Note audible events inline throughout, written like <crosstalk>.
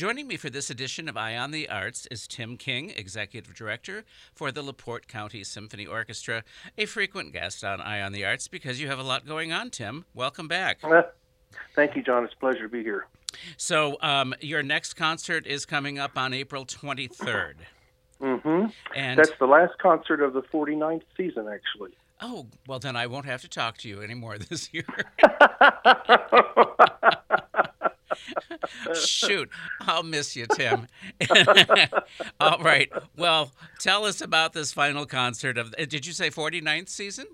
Joining me for this edition of Eye on the Arts is Tim King, Executive Director for the LaPorte County Symphony Orchestra, a frequent guest on Eye on the Arts because you have a lot going on, Tim. Welcome back. Uh, thank you, John. It's a pleasure to be here. So, um, your next concert is coming up on April 23rd. Mm-hmm. And That's the last concert of the 49th season, actually. oh, well, then I won't have to talk to you anymore <laughs> this year. <laughs> Shoot, I'll miss you, Tim. <laughs> All right. Well, tell us about this final concert of. uh, Did you say 49th season?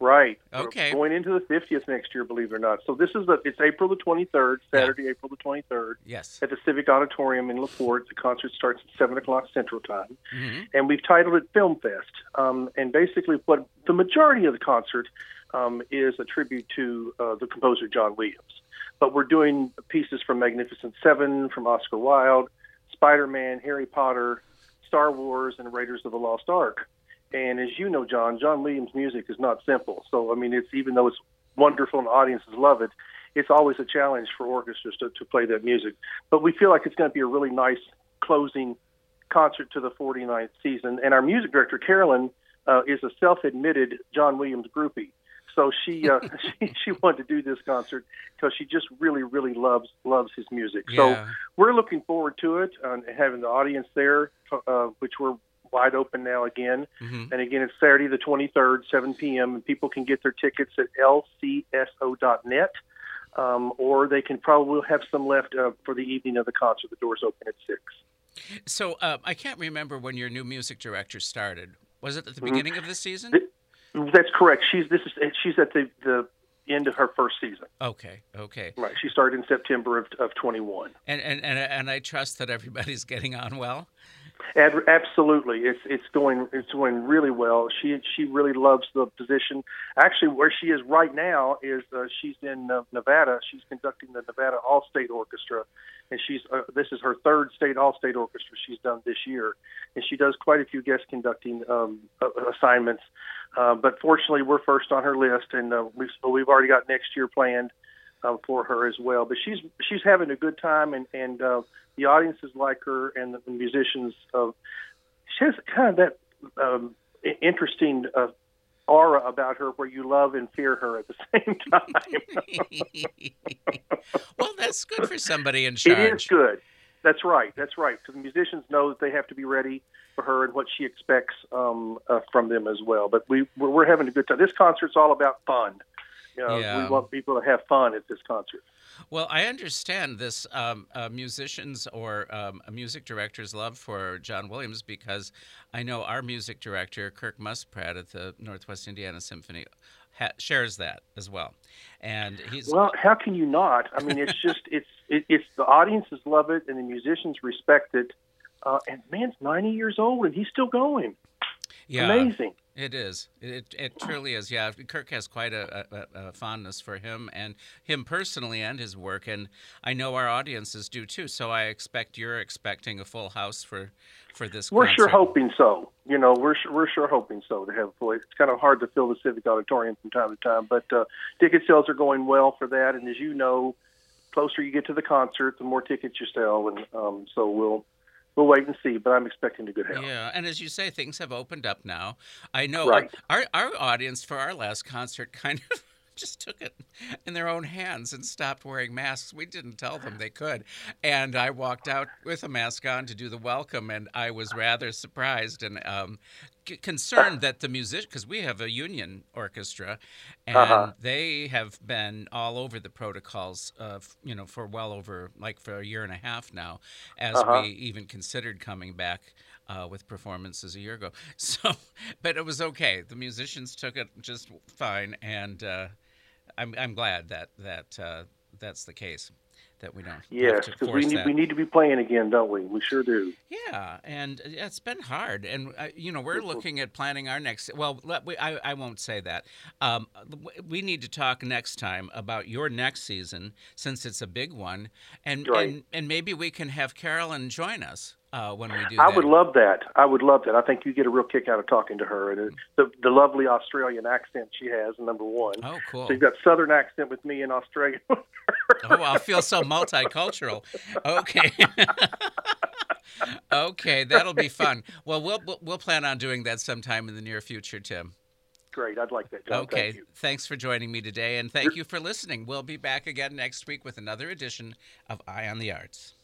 Right. Okay. We're going into the 50th next year, believe it or not. So this is the it's April the 23rd, Saturday, April the 23rd, Yes. at the Civic Auditorium in LaPorte. The concert starts at 7 o'clock Central Time. hmm and we've titled it Film Fest. Um, and basically, what the majority of the concert um, is a tribute to uh, the composer John Williams. But we're doing pieces from Magnificent Seven, from Oscar Wilde, Spider Man, Harry Potter, Star Wars, and Raiders of the Lost Ark. And as you know, John, John Williams' music is not simple. So, I mean, it's even though it's wonderful and audiences love it, it's always a challenge for orchestras to, to play that music. But we feel like it's going to be a really nice closing concert to the 49th season. And our music director, Carolyn, uh, is a self-admitted John Williams groupie. So she, uh, <laughs> she she wanted to do this concert because she just really really loves loves his music. So we're looking forward to it and having the audience there, uh, which we're wide open now again. hmm And again, it's Saturday the 23rd, 7 p.m. And people can get their tickets at lcso.net, um, or they can probably have some left uh, for the evening of the concert. The doors open at six. So uh, I can't remember when your new music director started. Was it at the Mhm. beginning of the season? Th- That's correct. She's this is she's at the the end of her first season. Okay. Okay. Right. She started in September of of 21. And and and, and I trust that everybody's getting on well. Ad- absolutely, it's it's going it's going really well. She she really loves the position. Actually, where she is right now is uh, she's in uh, Nevada. She's conducting the Nevada All State Orchestra, and she's uh, this is her third state All State Orchestra she's done this year, and she does quite a few guest conducting um, assignments. Uh, but fortunately, we're first on her list, and uh, we've we've already got next year planned um, for her as well. But she's she's having a good time, and and uh, the audiences like her, and the musicians. Uh, she has kind of that um, interesting uh, aura about her, where you love and fear her at the <laughs> same time. well, that's good for somebody in it charge. is good. That's right. That's right. Because the musicians know that they have to be ready for her and what she expects um, uh, from them as well. But we we're, we're having a good time. This concert's all about fun. You know, Yeah. We want people to have fun at this concert. Well, I understand this um, uh, musicians or um, music director's love for John Williams because I know our music director, Kirk Muspratt at the Northwest Indiana Symphony, ha- shares that as well. And he's Well, how can you not? I mean, it's just it's it, it's the audiences love it and the musicians respect it. Uh, and man's ninety years old and he's still going. yeah, Amazing. It is. It, it truly is. Yeah, Kirk has quite a, a, a fondness for him and him personally and his work, and I know our audiences do too. So I expect you're expecting a full house for for this. We're sure hoping so. You know, we're sure, we're sure hoping so to have a full. It's kind of hard to fill the Civic Auditorium from time to time, but uh, ticket sales are going well for that. And as you know, closer you get to the concert, the more tickets you sell, and um, so we'll we'll wait and see. But I'm expecting a good house. Yeah, and as you say, things have opened up now. I know Right. our, our our audience for our last concert kind of <laughs> just took it in their own hands and stopped wearing masks. We didn't tell them they could, and I walked out with a mask on to do the welcome, and I was rather surprised and um, c- concerned that the music because we have a union orchestra, and Uh-huh. they have been all over the protocols, uh, f- you know, for well over like for a year and a half now, as Uh-huh. we even considered coming back uh, with performances a year ago. <laughs> So, but it was okay. The musicians took it just fine, and uh, I'm I'm glad that that uh, that's the case. That we don't Yes, because we need that. we need to be playing again, don't we? We sure do. Yeah, and it's been hard, and uh, you know we're looking at planning our next. Well, let, we, I I won't say that. Um, we need to talk next time about your next season since it's a big one, and Right. and, and maybe we can have Carolyn join us uh, when we do I that. would love that. I would love that. I think you get a real kick out of talking to her, and it, the the lovely Australian accent she has. Number one. Oh, cool. So you've got Southern accent with me and Australian. <laughs> Oh, I'll feel so multicultural. Okay. <laughs> okay, that'll be fun. Well, we'll we'll- we'll plan on doing that sometime in the near future, Tim. Great. I'd like that. John. Okay. Thank. Thanks for joining me today, and thank you for listening. We'll be back again next week with another edition of Eye on the Arts.